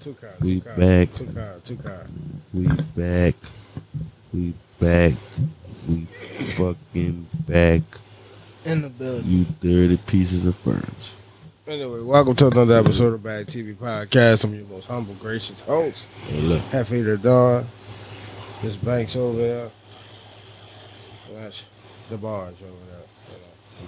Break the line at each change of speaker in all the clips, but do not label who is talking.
too kind,
We
too kind,
back.
too kind, too kind.
We back. We back. We fucking back.
in the building.
You dirty pieces of furniture.
Anyway, welcome to another episode of Bag TV Podcast. I'm your most humble, gracious host,
Hey, look.
Happy the Dawn. Miss Banks over there. That's the bars over there.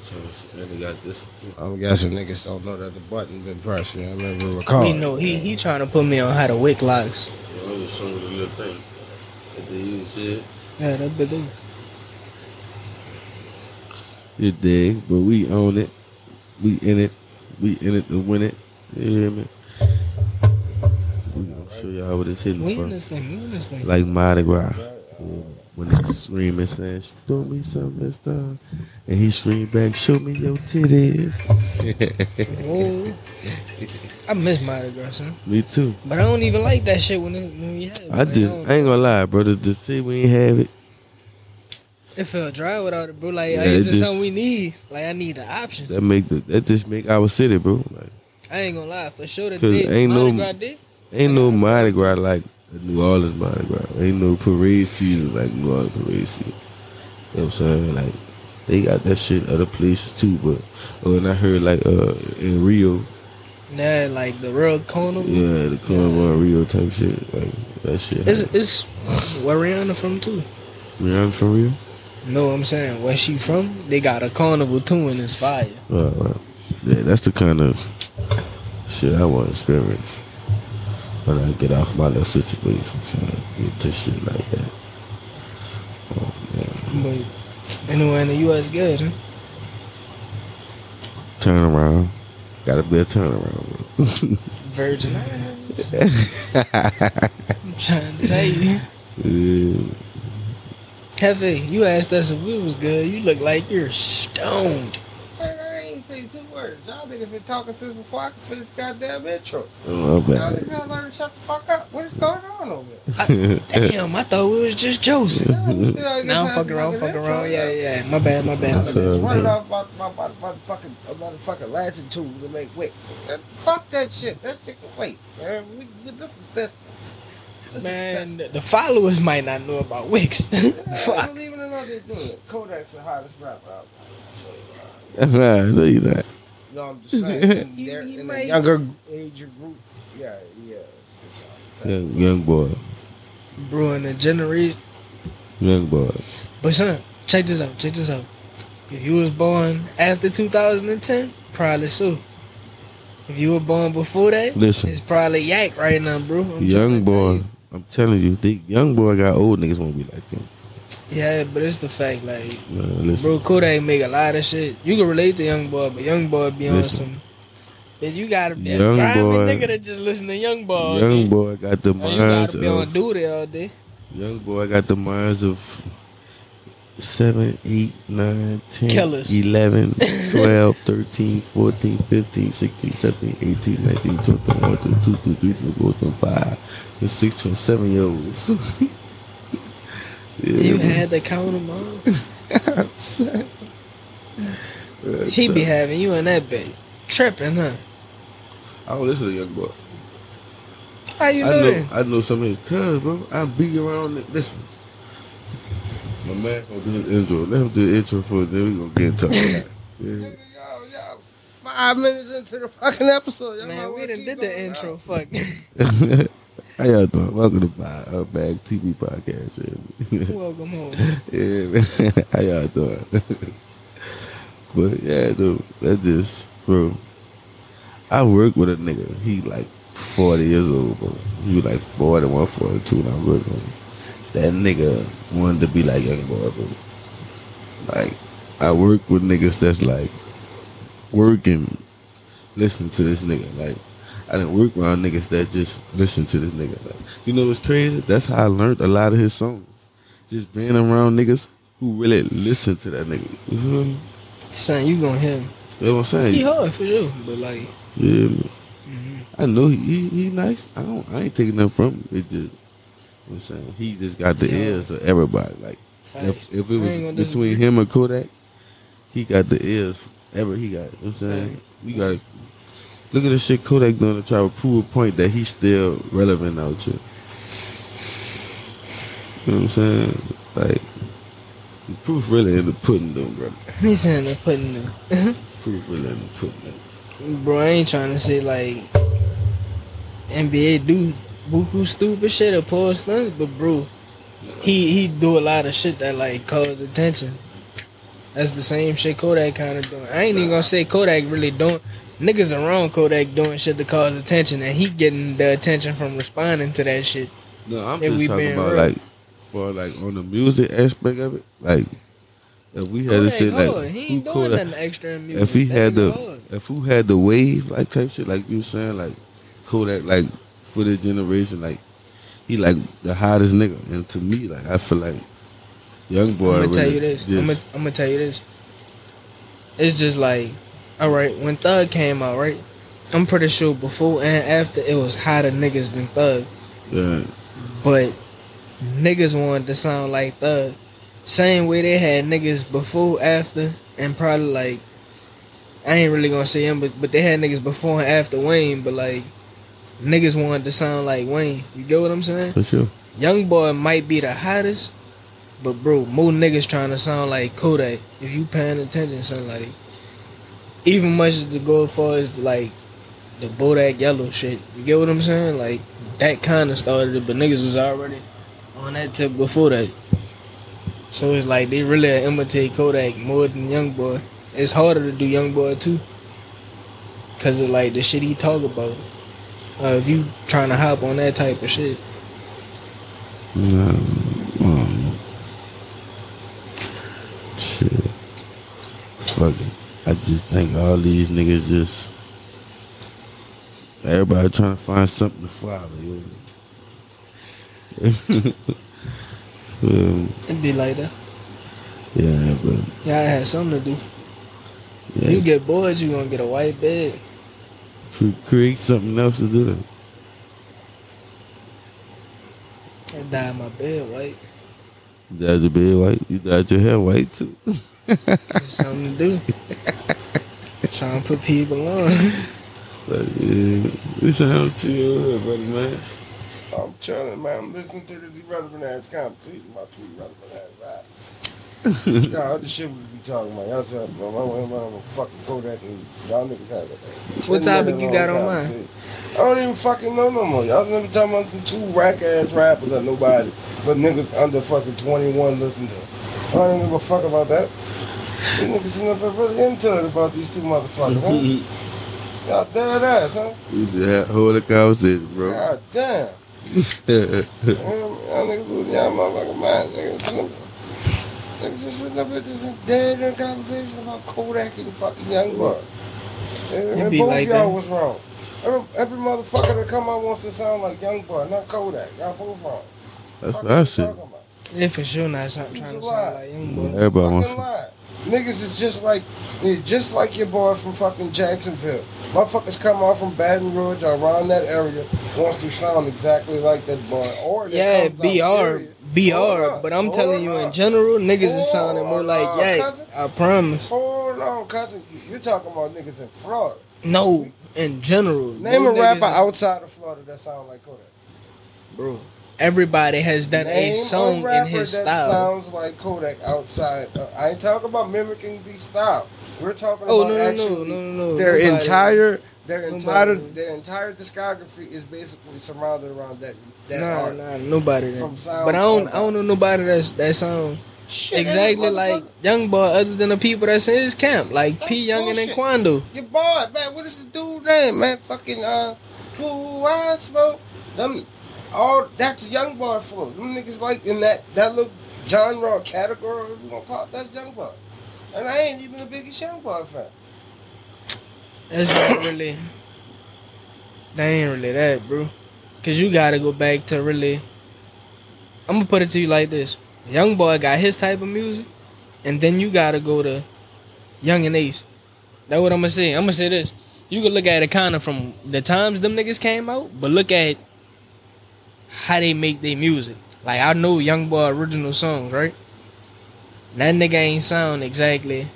I'm trying to see. And they got this one too.
I'm guessing niggas don't know that the button been pressed. You know what I mean? We're.
He know he he trying to put me on how to wick locks.
Yeah, I'm just showing the little thing. That they use shit.
Yeah, that bit do.
You dig, but we own it. We in it. We in it to win it. You hear me? We gonna show y'all what it's hitting
We
for.
in this thing. We in this thing.
Like Mardi Gras. Yeah, When they screaming saying, show me some mister. And he screamed back, show me your titties.
Whoa. I miss Mardi Gras, son.
me too.
But I don't even like that shit when it, when we had it.
I just,
don't-
I ain't gonna lie, brother. To see we ain't have it,
it felt dry without it, bro. Like
Yeah,
it's
it
just,
just-
something we need. Like I need the option.
that make the, that just make our city, bro. Like,
I ain't gonna lie, for sure. The
'Cause
dick,
ain't
Mardi
no-
Gras
ain't no Mardi Gras like the New Orleans Mardi Gras. Ain't no parade season like New Orleans parade season. You know what I'm saying? Like, they got that shit other places too, but, oh, and I heard like, uh, in Rio,
Yeah, like the real carnival.
yeah, the Carnival in Rio type shit. Like, that shit.
It's it's where Rihanna from too.
Rihanna from Rio?
No, I'm saying? Where she from? They got a carnival too, and it's fire.
Right, right. Yeah, that's the kind of shit I want to experience when I get off my little situation. Trying to get to shit like that. Oh, man.
But anyway, in the U.S. good, huh?
Turn around. Gotta be a turnaround.
Virgin Islands. I'm trying to tell you.
yeah.
Hefe, you asked us if we was good. You look like you're stoned.
Man, I ain't say two words. Y'all niggas been talking since before I could finish goddamn intro.
Oh,
Y'all
bad.
niggas gotta learn to shut the fuck up. What is going on over
Damn, I thought we was just Joseph.
there?
Now I'm fucking wrong, fucking wrong. Yeah, yeah. My bad, my bad. My
That's
bad.
all
Just running off about my about motherfucking a motherfucking latitude to make wicks. Uh, Fuck that shit. That shit can wait. Man, we, this is business. This
Man, the followers might not know about wicks.
I
Fuck.
don't even know they do it. Kodak's the hottest rapper out there.
That's right. No, you not.
No, I'm just saying. In,
He-
their,
he
in
might-
the younger age group, yeah, yeah.
Young, young boy.
Brewing a generation.
Young boy.
But son, check this out. Check this out. If you was born after 2010, probably so. If you were born before that,
Listen.
it's probably yak right now, bro. I'm
young boy. I'm telling you, the young boy got old niggas won't be like him.
Yeah, but it's the fact, like,
Man,
bro, Kodak make a lot of shit. You can relate to young boy, but young boy be on
Listen.
some. Bitch, you gotta be
Young
a
boy-
nigga that just listen to young boy.
young boy got the
Or you
minds
gotta be on
of
duty all day.
young boy got the minds of 7, 8, 9, 10,
Killers.
11, 12, 13, 14, 15, 16, 17, 18, 19, 20, 21, 22, 23, 24, 25, and 6, 27 year olds. yeah,
You had to count them all. He be having you in that bed. Tripping, huh?
I don't listen to young boy.
How you
I
know
know,
that?
I know some of his cuz, bro. I be around. it. Listen, my man gonna do the intro. Let him do the intro for then we gonna get into that. Yeah.
Nigga, y'all, y'all five minutes into the fucking episode. Y'all
Man, we
wanna
done did the intro.
out.
How y'all doing? Welcome to Bag, uh, Bag TV podcast. Yeah,
Welcome home.
yeah man. How y'all doing? but yeah, dude, that just bro. I work with a nigga. He like forty years old, bro. He was like 41, 42 when I worked with him. That nigga wanted to be like young boy, bro. Like I work with niggas that's like working, listen to this nigga. Like I didn't work around niggas that just listen to this nigga. Like you know what's crazy? That's how I learned a lot of his songs. Just being around niggas who really listen to that nigga. You feel me?
Son, you gonna hear him.
You know what I'm saying?
He hard for sure, but like,
Yeah, man.
mhm.
I know he, he he nice. I don't I ain't taking nothing from him. It just I'm saying he just got the
Yeah.
ears of everybody. Like if, if it was between him and Kodak, he got the ears ever he got. You know what I'm saying we gotta look at the shit Kodak doing to try to prove a point that he's still relevant out here. You know what I'm saying? Like the proof really in the pudding though, brother.
He's in there putting the
Proof really in the pudding.
Bro, I ain't trying to say like NBA do buku stupid shit or pull stunts, but bro, he he do a lot of shit that like cause attention. That's the same shit Kodak kind of doing. I ain't even gonna say Kodak really doing. Niggas around Kodak doing shit to cause attention, and he getting the attention from responding to that shit.
No, I'm
If
just talking about
real.
like for like on the music aspect of it. Like if we had to say
hard.
like
he ain't doing nothing extra in music.
if he
That
had the
hard.
if who had the wave like type shit like you saying like Kodak like for the generation like he like the hottest nigga and to me like I feel like young boy
I'm gonna tell you this. I'm gonna, I'm gonna tell you this. It's just like, all right, when Thug came out, right? I'm pretty sure before and after it was hotter niggas than Thug,
yeah,
but niggas wanted to sound like Thug. Same way they had niggas before, after, and probably like, I ain't really gonna say him, but but they had niggas before and after Wayne, but like, niggas wanted to sound like Wayne. You get what I'm saying?
for sure.
Young boy might be the hottest, but bro, more niggas trying to sound like Kodak. If you paying attention, son, like even much as to go as far as like the Bodak Yellow shit. You get what I'm saying? Like that kind of started it, but niggas was already on that tip before that. So it's like they really imitate Kodak more than Young Boy. It's harder to do Young Boy too, cause of like the shit he talk about. Uh, if you trying to hop on that type of shit.
Um, um, shit. Fuck it. I just think all these niggas just everybody trying to find something to follow. You know? um,
It'd be like that.
yeah, but
Yeah, I had something to do.
yeah,
You get bored, you gonna get a white bed.
cre- create something else to do. That.
I dyed my bed white.
You dyed your bed white. You dyed your hair white too.
It's something to do. Trying to put people on.
But yeah, we sound chill here, buddy, man.
I'm chilling, man. I'm listening to this irrelevant ass conversation about two irrelevant ass raps. Y'all other shit we be talking about. Y'all said, bro, I went around with fucking Kodak and y'all niggas had it.
What topic you got on mine?
mind? I don't even fucking know no more. Y'all never talking about some two rack ass rappers that nobody but niggas under fucking 21 listen to. I don't even give a fuck about that. These niggas sitting up there really into it about these two motherfuckers, huh? Y'all dead ass, huh?
We just had hold a conversation, bro.
God damn. Y'all niggas losing y'all motherfucking mind. Niggas sitting up Niggas just sitting up here just dead in conversation about Kodak and fucking Young Boy. And,
It
and
be
both
like
y'all
that.
was wrong. Every, every motherfucker that come out wants to sound like Young Boy, not Kodak. Y'all both wrong.
That's
Fuck
what I
you
said.
talking about?
Yeah, for sure not something
It's
trying
a
to
lie.
sound like young boy.
Everybody wants to.
Niggas is just like, yeah, just like your boy from fucking Jacksonville. Motherfuckers come out from Baton Rouge or around that area wants to sound exactly like that boy. Or
Yeah, BR, BR.
on,
But I'm
hold
telling you, in general, niggas is sounding more
on,
like yeah.
cousin.
I promise.
Hold on, cousin. You're talking about niggas in Florida.
No, in general.
Name a rapper
is-
outside of Florida that sound like Kodak.
bro. Everybody has done
Name
a song in his style.
sounds like Kodak outside. Uh, I ain't talking about mimicking the style. We're talking
Oh
about
no no no
actually
no no
their
Nobody-
entire their entire
Nobody.
their entire discography is basically surrounded around that that
Nah,
art.
nah, nobody.
From sound
But I don't, I don't know nobody that's that sound
Shit,
exactly like Young Boy, other than the people that's in his camp, like P
That's
Youngin and
bullshit.
Quando.
Your boy, man. What is the dude name, man? Fucking uh, who I smoke them. All that's young boy flow. Them niggas like in that that little genre or category. We gonna call it, that's young boy. And I ain't even the biggest young boy fan.
That's not really. That ain't really that, bro. Cause you gotta go back to really. I'm gonna put it to you like this: Young Boy got his type of music, and then you gotta go to Yungeen Ace. That's what I'm gonna say. I'm gonna say this: you can look at it kind of from the times them niggas came out, but look at how they make their music. Like I know Young Boy original songs, right? That nigga ain't sound exactly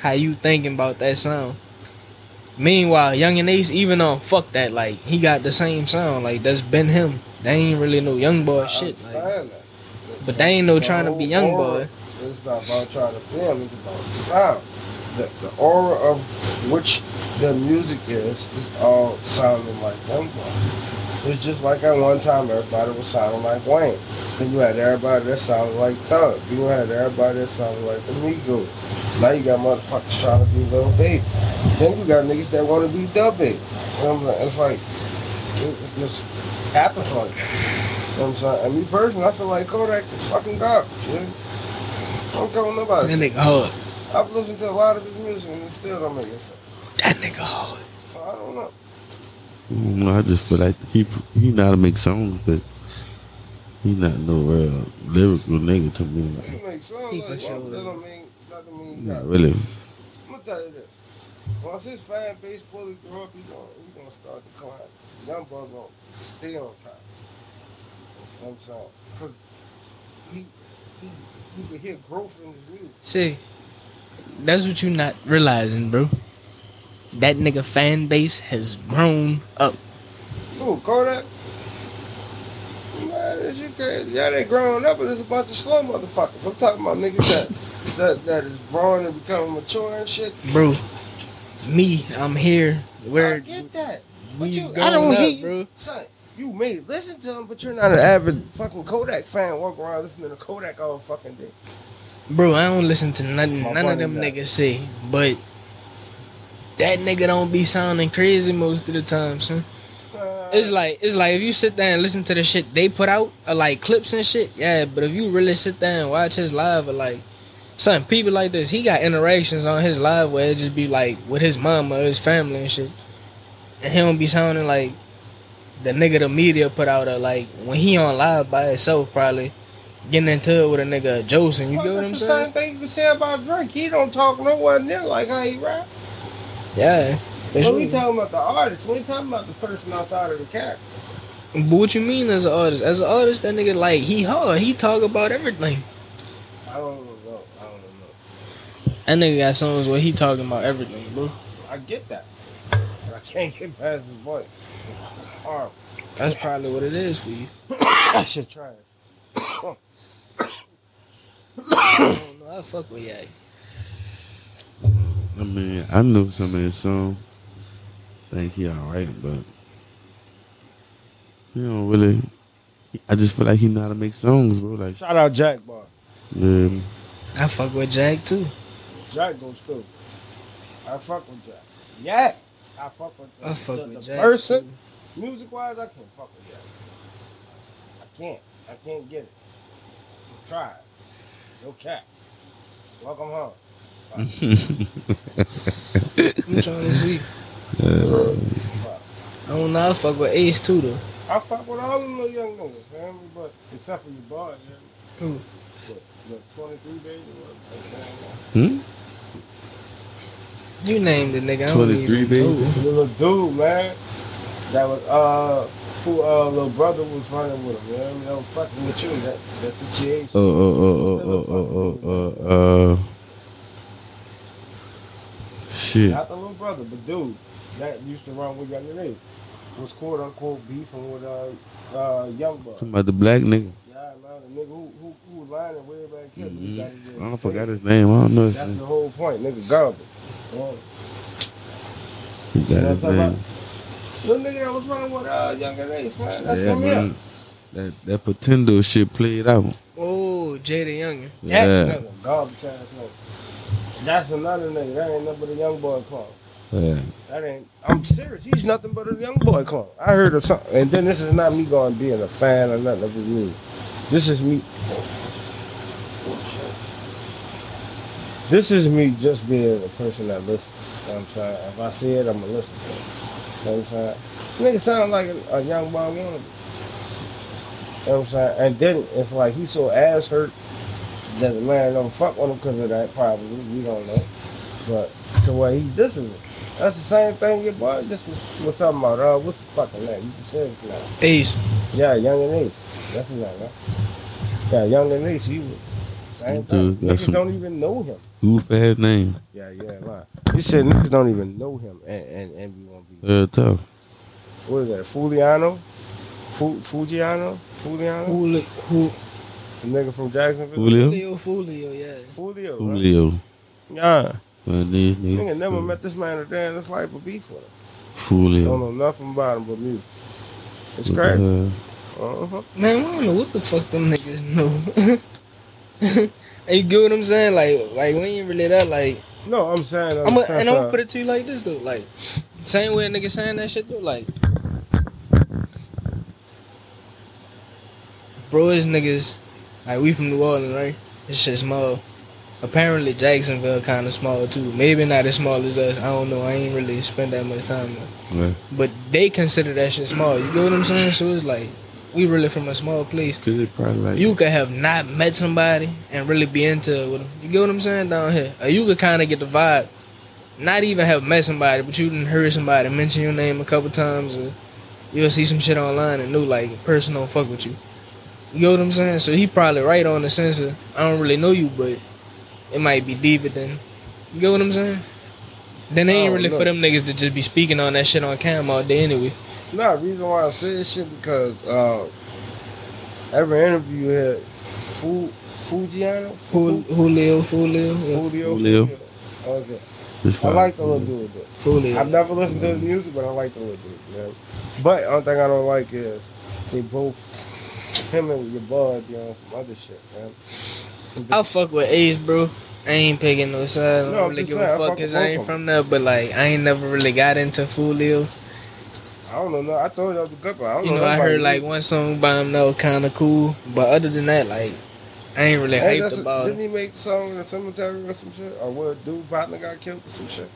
how you thinking about that sound. Meanwhile, Yungeen Ace, even on fuck that, like he got the same sound. Like that's been him. They ain't really no Young Boy shit. Like, but they ain't no
The
trying to be Young
aura,
Boy.
It's not about trying to be him. It's about the sound. The, the aura of which the music is is all sounding like Young Boy. It's just like at one time everybody was sounding like Wayne. Then you had everybody that sounded like Thug. Then you had everybody that sounded like the Migos. Now you got motherfuckers trying to be Lil Baby. Then you got niggas that want to be DaBaby. You know what I'm saying? It's like it, just happens like that. You know what I'm saying? And me personally, I feel like Kodak is fucking garbage. Yeah? I don't care what nobody
That nigga hard.
I've listened to a lot of his music and it still don't make sense.
That nigga hard.
So I don't know.
Mm, I just feel like he he know how to make songs, but he not no real lyrical nigga to me. Like,
He makes songs
He
like
for
that.
sure
That don't mean, that don't mean
not
nothing.
really.
I'm gonna tell you this. Once his fan base fully grow up, he gonna, he gonna start to climb. Young boy gonna stay on top. You know what I'm saying? Cause he, he, you can hear growth in his music.
See, that's what you not realizing, bro. That nigga fan base has grown up.
Ooh, Kodak. Man, you crazy. Yeah, they growing up, but it's a bunch of slow motherfuckers. I'm talking about niggas that that that is growing and becoming mature and shit.
Bro, me, I'm here. Where I
get that. But you, I don't
up,
hear you,
bro.
son. You may listen to him, but you're not an avid fucking Kodak fan. Walk around listening to Kodak all fucking day.
Bro, I don't listen to nothing
My
none of them niggas say, but that nigga don't be sounding crazy most of the time, son.
Uh,
It's like it's like if you sit there and listen to the shit they put out, or like clips and shit, yeah. But if you really sit there and watch his live, or like, son, people like this, he got interactions on his live where it just be like with his mama, or his family and shit, and he don't be sounding like the nigga the media put out, or like when he on live by himself, probably getting into it with a nigga Joseph. You
well,
get what I'm saying?
Same thing you can say about Drake. He don't talk nowhere near like how he rap.
Yeah.
But we talking about the artist. We talking about the person outside of the character.
But what you mean as an artist? As an artist, that nigga like he hard. He talk about everything.
I don't know. I don't know.
That nigga got songs where he talking about everything, bro.
I get that. But I can't get past his voice. It's horrible.
That's probably what it is for you.
I should try it.
I don't know. I fuck with Yak.
I mean, I know some of his songs. Think he alright, but you don't really. I just feel like he know how to make songs, bro. Like,
Shout out Jack Bar.
um,
I fuck with Jack too.
Jack goes through. I fuck with Jack. Yeah, I fuck with
I fuck
the,
with
the
Jack
person.
too.
Music wise, I can't fuck with Jack. I can't. I can't get it. Try it. No cap. Welcome home.
I'm trying to see.
uh,
I don't know. I fuck with Ace too though.
I fuck with all them little young niggas, man. But except for your boy, man.
Who?
What, what, 23 baby? What?
hmm?
You named the nigga. I don't
23,
even
baby.
know.
The little dude, man. That was, uh, who, uh, little brother was running with him, man. That was fucking with you. That, that situation.
Oh, oh, oh, oh, oh, oh, oh, uh, shit.
Not the little brother, but dude that used to run with Yungeen Ace. Was quote unquote beefing with uh uh Young Buck.
Talking about the black nigga.
Yeah, man, the nigga who who, who was lying way back here. but he got his
Mm-hmm. I don't forgot his name. I don't know his
That's
name.
the whole point, nigga garbage. Yeah.
He got
Yeah,
his name.
The nigga that was running with uh Yungeen Ace, man. That's
Yeah,
from
man.
here.
That that Pretendo shit played out.
Oh, Jada Youngin.
That
Yeah.
nigga, garbage ass nigga. That's another nigga. That ain't nothing but a young boy clone.
Yeah.
That ain't. I'm serious. He's nothing but a young boy clone. I heard of something, and then this is not me going being a fan or nothing of his music. This is me. This is me just being a person that listens. You know what I'm saying? If I see it, I'm gonna listen to it. You know what I'm saying? Nigga sound like a, a young boy wannabe. You know what I'm saying? And then it's like he's so ass hurt that the man don't fuck with him because of that. Probably we don't know, but to where he this is it. That's the same thing your boy just was, was talking about. Uh, what's his fucking name? You can say it now.
Ace.
Yeah, Yungeen Ace. That's his name, man. Yeah, Yungeen Ace, he was. Same
Dude,
thing.
got
Niggas
some-
don't even know him.
Goof ass name.
Yeah, yeah, lie. You said niggas don't even know him, and and and we won't be.
Yeah, tough.
What is that? Fuliano, Fu, Fugiano, Fuliano,
Who, who,
the nigga from Jacksonville.
Julio.
Julio, Julio, yeah.
Fulio. right?
Julio.
Yeah.
Man, these
Nigga
niggas.
never met this man a day in his life but beef with him. Don't know nothing about him but music. It's crazy.
Uh,
Uh-huh.
Man, I don't know what the fuck them niggas know. you get what I'm saying? Like, like we ain't really that. Like,
No, I'm saying.
I'm a, and I'm gonna put it to you like this though. Like, same way a nigga saying that shit though. Like, bro, is niggas like we from New Orleans, right? It's just small. Apparently Jacksonville kind of small too. Maybe not as small as us. I don't know. I ain't really spent that much time there.
yeah.
But they consider that shit small. You get what I'm saying? So it's like we really from a small place.
Cause it probably like
You could have not met somebody and really be into it with them. You get what I'm saying down here? Or you could kind of get the vibe. Not even have met somebody, but you didn't heard somebody mention your name a couple times. Or you'll see some shit online and knew like person don't fuck with you. You get what I'm saying? So he probably right on the sense of I don't really know you, but it might be deeper than. You get what I'm saying? Then it ain't really
know.
for them niggas to just be speaking on that shit on cam all day anyway.
Nah, reason why I say this shit because uh, every interview you had Fu, Fugiano,
Jul- Julio, Julio, yeah,
Julio,
Julio.
Okay,
this
I like the little dude. Though.
Julio.
I've never listened to his music, but I like the little dude. Man. But only thing I don't like is they both him and your bud be on some other shit, man.
I fuck with Ace, bro. I ain't picking no side. I don't
No,
really give a fuck because I ain't from there. But like, I ain't never really got into Julio.
I don't know. No, I told you I was a good one. I
You know,
know.
I heard like one song by him that was kind of cool. But other than that, like, I ain't really
Hey,
hyped about
didn't he make the song in the cemetery or some shit? Or what dude partner got killed or some shit?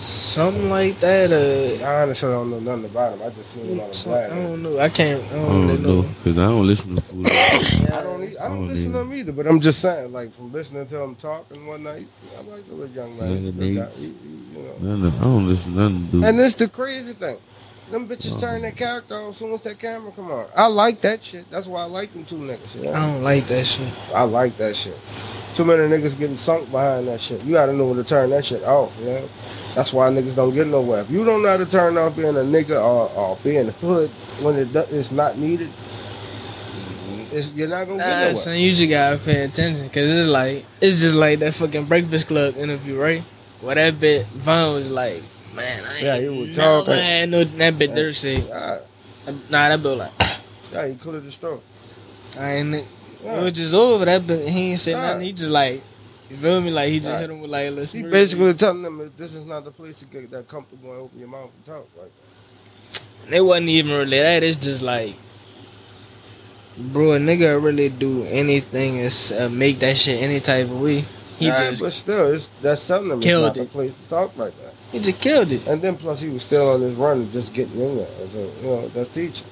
Something like that. Uh,
I honestly don't know nothing about him. I just seen him on the
some- I don't know. I can't. I
I
don't really
don't
know.
know. Cause I don't listen to food.
I don't. I
I
don't
don't
listen to
either.
him either. But I'm just saying, like from listening to him talk and whatnot, he- I like the little young man.
Yeah,
He's a
the
good guy.
needs.
He- he, you know.
None of, I don't listen to none dude.
And this the crazy thing. Them bitches turn their character off as soon as that camera come on. I like that shit. That's why I like them two niggas. Yeah?
I don't like that shit.
I like that shit. Too many niggas getting sunk behind that shit. You gotta know when to turn that shit off, yeah. That's why niggas don't get nowhere. If you don't know how to turn off being a nigga or, or being hood when it do, it's not needed, it's, you're not gonna get
Nah,
nowhere.
son, you just gotta pay attention because it's like it's just like that fucking Breakfast Club interview, right? Where that bit Von was like, man, I ain't
Yeah, he was talking.
had no that bit Durk said.
Yeah,
Nah, that bit was like,
yeah, he cleared the stroke.
I ain't. It was just over that, but he ain't said
Yeah.
nothing. He just like, you feel me? Like he just
Yeah.
hit him with like, let's.
He basically telling them this is not the place to get that comfortable and open your mouth and talk like that.
And it wasn't even really that. It's just like, bro, a nigga really do anything is uh, make that shit any type of way. He
Nah,
just
but still, it's that's telling them it's
killed
not the
it.
place to talk like that.
he just killed it.
And then plus he was still on his run and just getting in there. So, you know, that's teaching.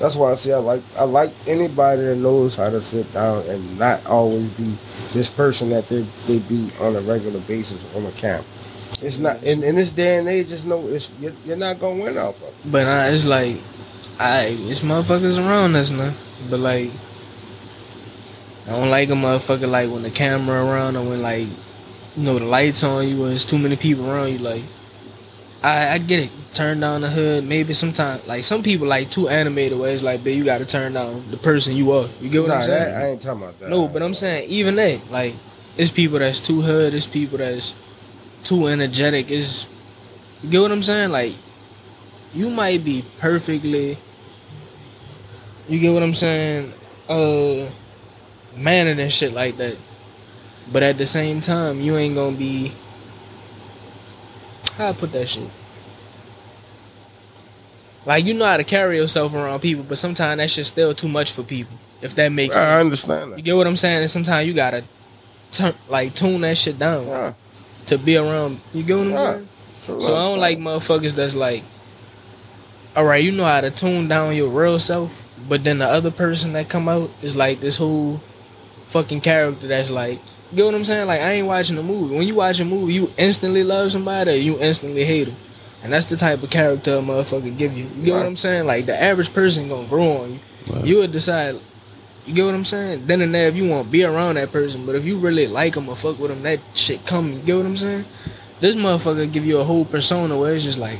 That's why I say I like I like anybody that knows how to sit down and not always be this person that they they be on a regular basis on the camera. It's not in, in this day and age. Just know it's you're, you're not gonna win off of. it.
But uh, it's like, I it's motherfuckers around us now. But like, I don't like a motherfucker like when the camera around or when like, you know, the lights on you or there's too many people around you. Like, I I get it. Turn down the hood. Maybe sometimes like some people like too animated where it's like, babe, you got to turn down the person you are. You get what
Nah,
I'm saying?
that, I ain't talking about that.
No, but I'm saying even that, like, it's people that's too hood, it's people that's too energetic. Is you get what I'm saying? Like, you might be perfectly, you get what I'm saying? Uh, mannered and shit like that, but at the same time, you ain't gonna be. How I put that shit? Like you know how to carry yourself around people, but sometimes that's just still too much for people. If that makes sense.
I understand
You get what I'm saying? And sometimes you gotta turn like tune that shit down
Yeah,
to be around. You get what I'm
Yeah.
saying?
true,
So I don't like motherfuckers that's like, all right, you know how to tune down your real self, but then the other person that come out is like this whole fucking character that's like, you get what I'm saying? Like I ain't watching a movie. When you watch a movie, you instantly love somebody, or you instantly hate them. And that's the type of character a motherfucker give you. You get what I'm saying? Like the average person gonna grow on you.
Right.
You would decide You get what I'm saying? Then and there, if you want to be around that person, but if you really like them or fuck with them, that shit come. You get what I'm saying? This motherfucker give you a whole persona where it's just like,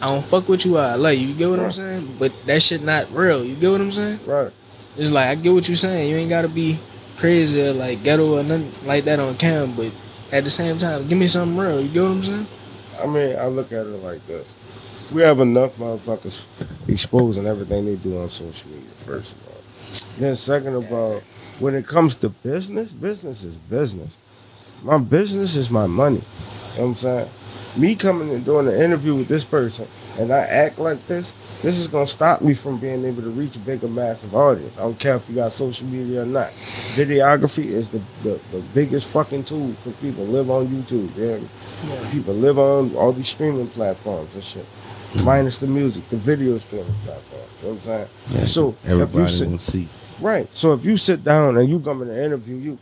I don't fuck with you, I like you. You get what I'm saying? But that shit not real. You get what I'm saying?
Right.
It's like I get what you're saying. You ain't gotta be crazy or like ghetto or nothing like that on cam, but at the same time, give me something real. You get what I'm saying?
I mean, I look at it like this. We have enough motherfuckers exposing everything they do on social media, first of all. Then second of all, when it comes to business, business is business. My business is my money. You know what I'm saying? Me coming and doing an interview with this person and I act like this, this is gonna stop me from being able to reach a bigger massive audience. I don't care if you got social media or not. Videography is the, the, the biggest fucking tool for people live on YouTube. You hear me? People live on all these streaming platforms and shit. Minus the music, the video streaming platforms. You know what I'm saying?
Yeah,
So if you
everybody
sit-
see.
Right. So if you sit down and you come in an interview, you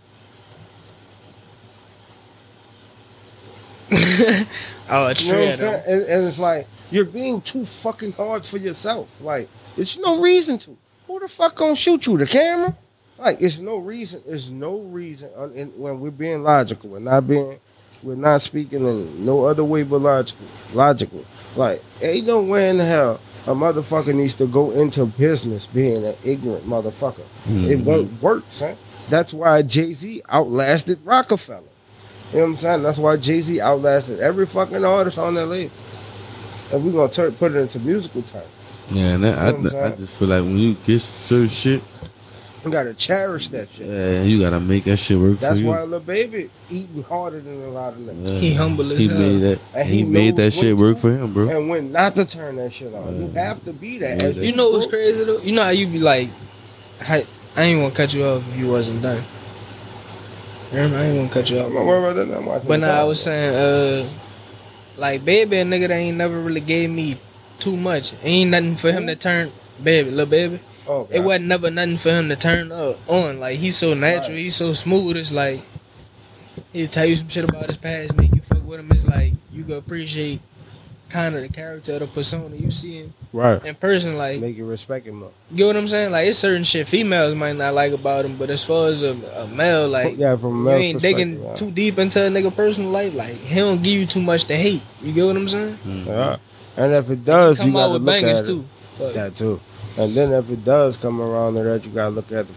Oh,
You know what
true.
I'm? And, and it's like you're being too fucking hard for yourself. Like it's no reason to. Who the fuck gonna shoot you? The camera? Like it's no reason. It's no reason. and when we're being logical, we're not being, we're not speaking in no other way but logical. Logically, like ain't no way in hell a motherfucker needs to go into business being an ignorant motherfucker. It
Mhm.
won't work, son. That's why Jay Z outlasted Roc-A-Fella. You know what I'm saying? That's why Jay Z outlasted every fucking artist on that label. And we're gonna turn, put it into musical terms.
Yeah, and that,
You know I'm
I, I just feel like when you get certain shit,
You gotta cherish that shit.
yeah, you gotta make that shit work
That's
for you.
why Lil Baby eating harder than a lot of them.
Yeah.
He humble as
He
hell.
made that.
And
he,
he
made that shit work
to.
for him, bro.
And when not to turn that shit on. You have to be that.
Yeah,
You know what's crazy though? You know how you be like, I, I ain't gonna cut you off if you wasn't done. Remember, I ain't gonna cut you
I'm not
off.
about that. I'm watching
But now I was saying, uh, like baby, a nigga that ain't never really gave me too much. Ain't nothing for him to turn, baby, little baby.
Oh,
It wasn't never nothing for him to turn up on. Like he's so natural,
Right.
he's so smooth. It's like he'll tell you some shit about his past, make you fuck with him. It's like you go appreciate kind of the character, the persona you see him
Right.
in person. Like
Make you respect him more.
you know what I'm saying? Like it's certain shit females might not like about him, but as far as a, a male, like
yeah, from a
you ain't digging
perspective,
too deep into a nigga personal life. Like he don't give you too much to hate. You get what I'm saying?
Mhm.
Yeah. And if it does, you
Come
gotta
out with
look
bangers
at
too.
it.
Fuck.
That too. And then if it does come around to that, you gotta look at the,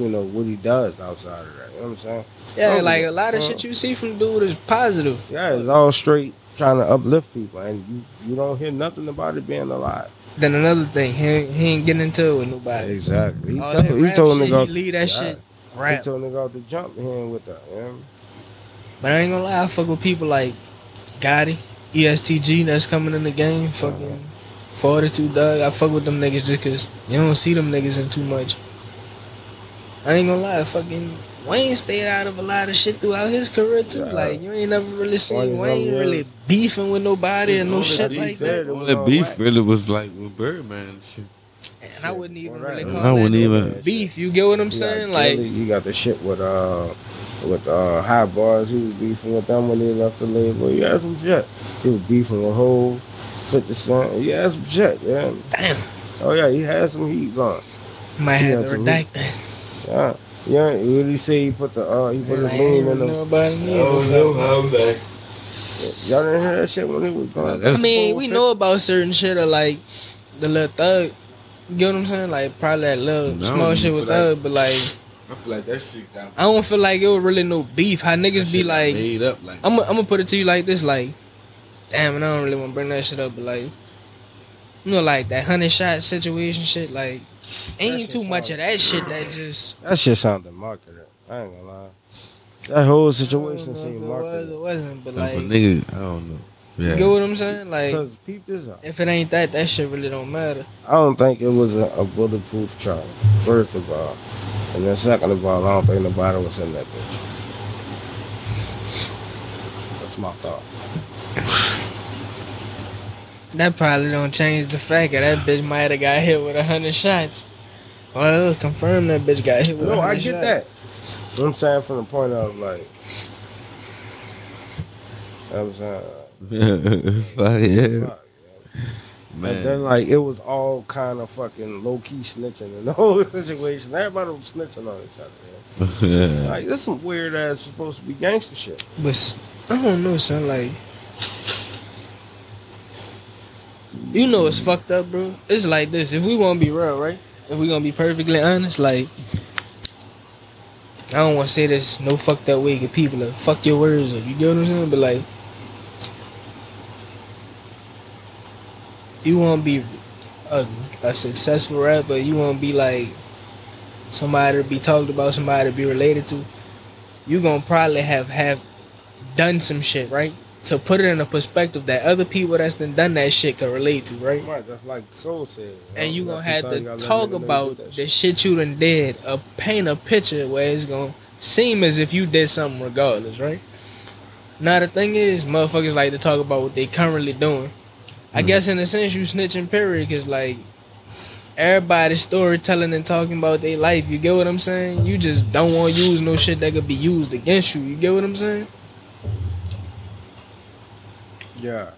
you know, what he does outside of that. You know what I'm saying?
Yeah, like a lot of
uh,
shit you see from dude is positive.
Yeah, it's all straight trying to uplift people, and you, you don't hear nothing about it being a alive.
Then another thing, he ain't, he ain't getting into it with nobody.
Exactly. He,
All
told, he
rap
told him to go.
he leave that shit
He told him to go to jump in with that. You know?
But I ain't gonna lie, I fuck with people like Gotti, ESTG that's coming in the game, uh-huh. fucking 42 Dugg. I fuck with them niggas just cause you don't see them niggas in too much. I ain't gonna lie, fucking Wayne stayed out of a lot of shit throughout his career too.
Yeah.
Like you ain't never really seen Wayne
other
really beefing with nobody and no
Only
shit like that.
It was
Only beef
whack.
really was like with Birdman and shit.
And I wouldn't even
Well,
really
right.
call
I wouldn't
that
even-
beef. You get what I'm
You got
saying? Like
you got the shit with uh with uh high bars. He was beefing with them when they left the label. You had some shit. He was beefing with whole Fifty Cent. He had some shit. Yeah.
damn,
Oh yeah, he had some heat on.
might
He
have to redact that.
Yeah. Yeah, what did he say? He put the uh, he put
Man,
his
I
lean
ain't
in
know
the.
about it
Oh,
neither.
how back.
Y'all didn't hear that shit when he was going.
Nah, that's-
I mean, we know about certain shit or like the little thug. You know what I'm saying? Like probably that little
No,
small shit
feel
with
like-
thug, but like
I feel like that shit got
I don't feel like it was really no beef. How niggas be like,
made up like.
I'm gonna put it to you like this, like, damn, and I don't really want to bring that shit up, but like, you know, like that hundred shot situation shit, like, ain't too much of that shit that just.
That shit sounded marketed. I ain't gonna lie. That whole
I don't
situation
know if
seemed
it was
marketed.
or wasn't, but like,
nigga, I don't know. Yeah.
you
Yeah.
get what I'm saying? Like,
peep this out.
if it ain't that, that shit really don't matter.
I don't think it was a, a bulletproof charge. First of all, and then second of all, I don't think nobody was in that bitch. That's my thought.
That probably don't change the fact that that bitch might have got hit with a hundred shots. Well, confirm that bitch got hit with a
No,
hundred
I get
shots.
that. I'm saying from the point of like, I'm saying,
Fuck yeah.
fuck,
Man.
then like it was all kind of fucking low key snitching in the whole situation. Everybody was snitching on each other. Man.
yeah.
Like this some weird ass supposed to be gangster shit.
But I don't know, son. Like, you know, it's fucked up, bro. It's like this. If we want to be real, right? If we gonna be perfectly honest, like, I don't want to say this no fucked up way, cause people are fuck your words up. You get what I'm saying? But like, you want to be a, a successful rapper. You want to be like somebody to be talked about, somebody to be related to. You gonna probably have have done some shit, right? To put it in a perspective that other people that's done done that shit can relate to, right?
Right, that's like Soul said.
And you gonna have to
time you gotta
talk about the shit you done did, uh, paint a picture where it's gonna seem as if you did something regardless, right? Now the thing is, motherfuckers like to talk about what they currently doing. I guess in a sense you snitching period, cause like everybody's storytelling and talking about their life. You get what I'm saying? You just don't want to use no shit that could be used against you. You get what I'm saying?
Yeah,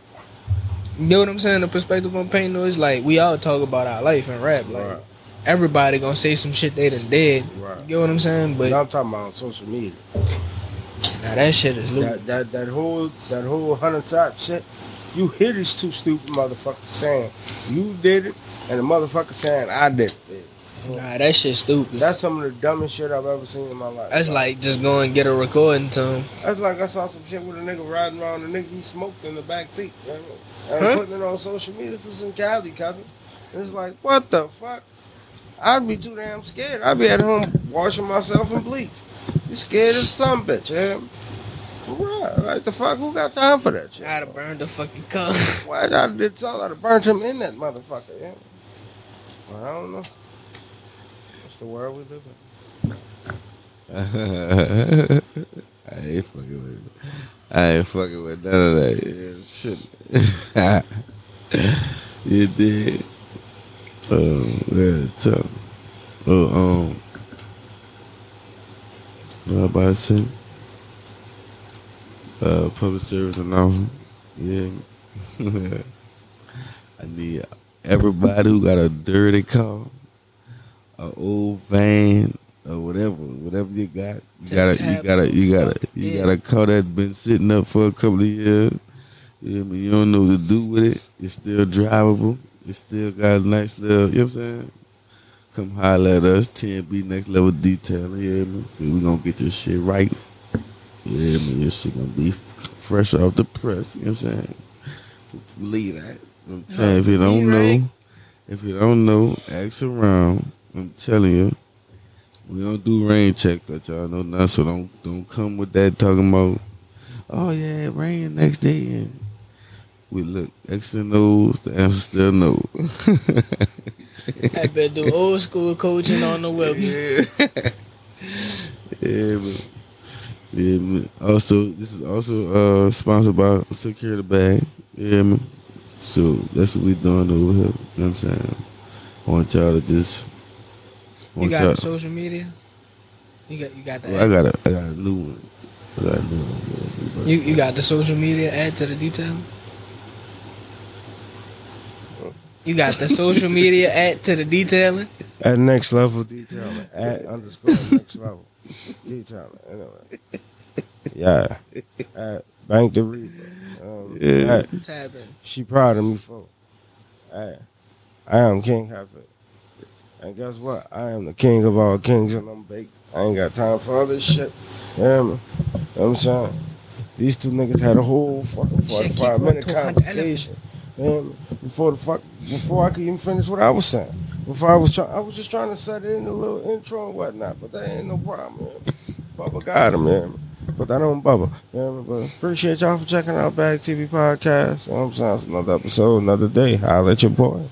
You know what I'm saying? The perspective I'm painting though is like we all talk about our life and rap. Like
right,
everybody gonna say some shit they done did. You know what I'm saying? But
But I'm talking about on social media.
now that shit is.
That that that whole that whole hundred shot shit. You hear these two stupid motherfuckers saying you did it, and the motherfucker saying I did it.
Nah, that shit stupid.
That's some of the dumbest shit I've ever seen in my life.
That's like just go and get a recording to him.
That's like I saw some shit with a nigga riding around, the nigga he smoked in the back seat. You know? And
Huh?
putting it on social media. This is in Cali, cousin. It's like, what the fuck? I'd be too damn scared. I'd be at home washing myself in bleach. You scared as some bitch, yeah? For real. Like the fuck, who got time for that shit?
I'd have burned the fucking car.
Why I did so I'd have burnt him in that motherfucker, yeah? Well, I don't know. What's the world we live in?
I ain't fucking with it. I ain't fucking with none of that. Yeah, shit. you did. Um, yeah, tough. Oh, um, what about to say? Uh, public service announcement. Yeah. I need everybody who got a dirty car, a old van, or whatever, whatever you got. You gotta, you gotta, you gotta, you got a car that's been sitting up for a couple of years. Yeah, but you don't know what to do with it. It's still drivable. It still got a nice little, you know what I'm saying? Come holler at us, 10B next level detailing, yeah, man. we gonna get this shit right. Yeah, man, your shit gonna be fresh off the press, you know what I'm saying? Believe that. I'm saying, if you don't know, if you don't know, ask around. I'm telling you, we don't do rain checks, but y'all know nothing. So don't don't come with that talking about. Oh yeah, it rain next day, and we look X and O's. The answer still no.
I better do old school coaching on the web.
yeah, yeah, but yeah. Man. Also, this is also uh sponsored by Secure the Bag. Yeah, man. So that's what we doing over here. You know what I'm saying? I want y'all to just.
You got
y'all-
social media? You got you got the
Well, I got a, I got a new one. I got a new one.
you, you got the social media add to the detail? You got the social media add to the detailing?
At next level detailing. At underscore next level detailing. Anyway. Yeah. At Bank the Reaper. Um,
Yeah.
at- she proud of me for. I am King Hafid. And guess what? I am the king of all kings and I'm baked. I ain't got time for all this shit. Yeah, man. You know what I'm saying? These two niggas had a whole fucking 45 minute
going to a
conversation. Man. Before the fuck before I could even finish what I was saying. Before I was trying I was just trying to set in a little intro and whatnot, but that ain't no problem, man. Bubba got him, man. Put that on Bubba. Man. But appreciate y'all for checking out Bag TV Podcast. You know what I'm saying? It's another episode, another day. Holla at your boy.